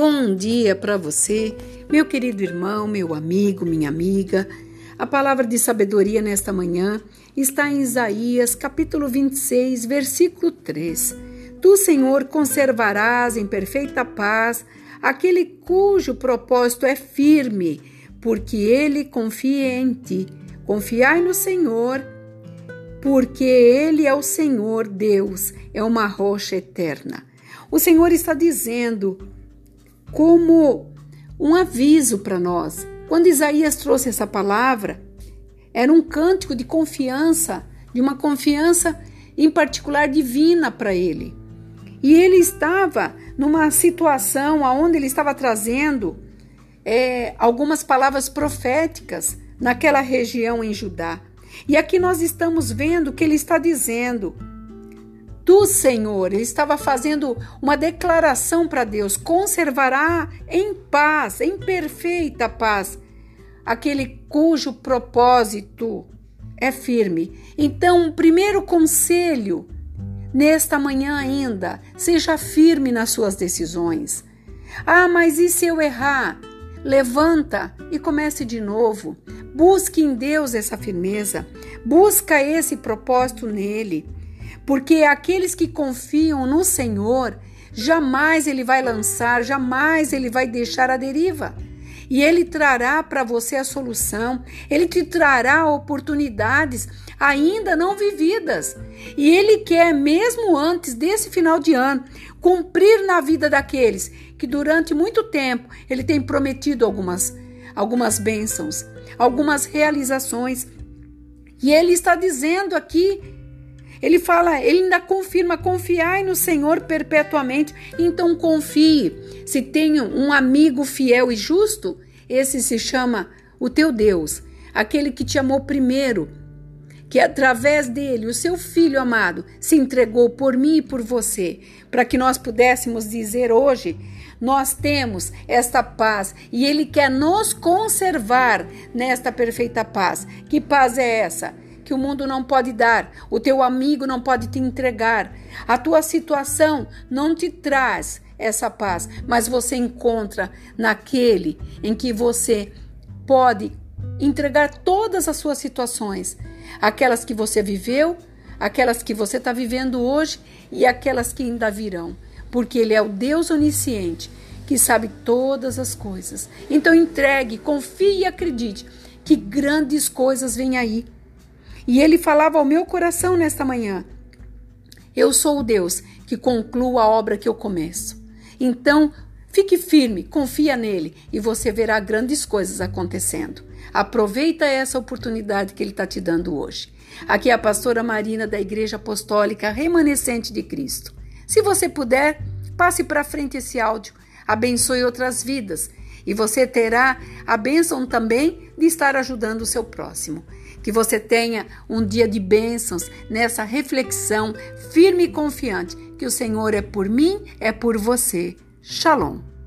Bom dia para você, meu querido irmão, meu amigo, minha amiga. A palavra de sabedoria nesta manhã está em Isaías, capítulo 26, versículo 3. Tu, Senhor, conservarás em perfeita paz aquele cujo propósito é firme, porque ele confia em ti. Confiai no Senhor, porque ele é o Senhor Deus, é uma rocha eterna. O Senhor está dizendo como um aviso para nós. Quando Isaías trouxe essa palavra, era um cântico de confiança, de uma confiança em particular divina para ele. E ele estava numa situação onde ele estava trazendo é, algumas palavras proféticas naquela região em Judá. E aqui nós estamos vendo que ele está dizendo: Tu, Senhor, ele estava fazendo uma declaração para Deus: conservará em paz, em perfeita paz, aquele cujo propósito é firme. Então, o primeiro conselho nesta manhã ainda, seja firme nas suas decisões. Ah, mas e se eu errar? Levanta e comece de novo. Busque em Deus essa firmeza. Busca esse propósito nele porque aqueles que confiam no Senhor, jamais ele vai lançar, jamais ele vai deixar a deriva. E ele trará para você a solução, ele te trará oportunidades ainda não vividas. E ele quer, mesmo antes desse final de ano, cumprir na vida daqueles que durante muito tempo ele tem prometido algumas, algumas bênçãos, algumas realizações. E ele está dizendo aqui ele fala, ele ainda confirma: confiai no Senhor perpetuamente. Então confie. Se tem um amigo fiel e justo, esse se chama o teu Deus, aquele que te amou primeiro, que através dele, o seu filho amado, se entregou por mim e por você, para que nós pudéssemos dizer hoje: nós temos esta paz e ele quer nos conservar nesta perfeita paz. Que paz é essa? Que o mundo não pode dar, o teu amigo não pode te entregar. A tua situação não te traz essa paz, mas você encontra naquele em que você pode entregar todas as suas situações, aquelas que você viveu, aquelas que você está vivendo hoje e aquelas que ainda virão, porque Ele é o Deus onisciente que sabe todas as coisas. Então entregue, confie e acredite que grandes coisas vêm aí. E ele falava ao meu coração nesta manhã: Eu sou o Deus que concluo a obra que eu começo. Então, fique firme, confia nele e você verá grandes coisas acontecendo. Aproveita essa oportunidade que ele está te dando hoje. Aqui é a pastora Marina da Igreja Apostólica Remanescente de Cristo. Se você puder, passe para frente esse áudio, abençoe outras vidas e você terá a bênção também de estar ajudando o seu próximo. Que você tenha um dia de bênçãos nessa reflexão firme e confiante que o Senhor é por mim, é por você. Shalom.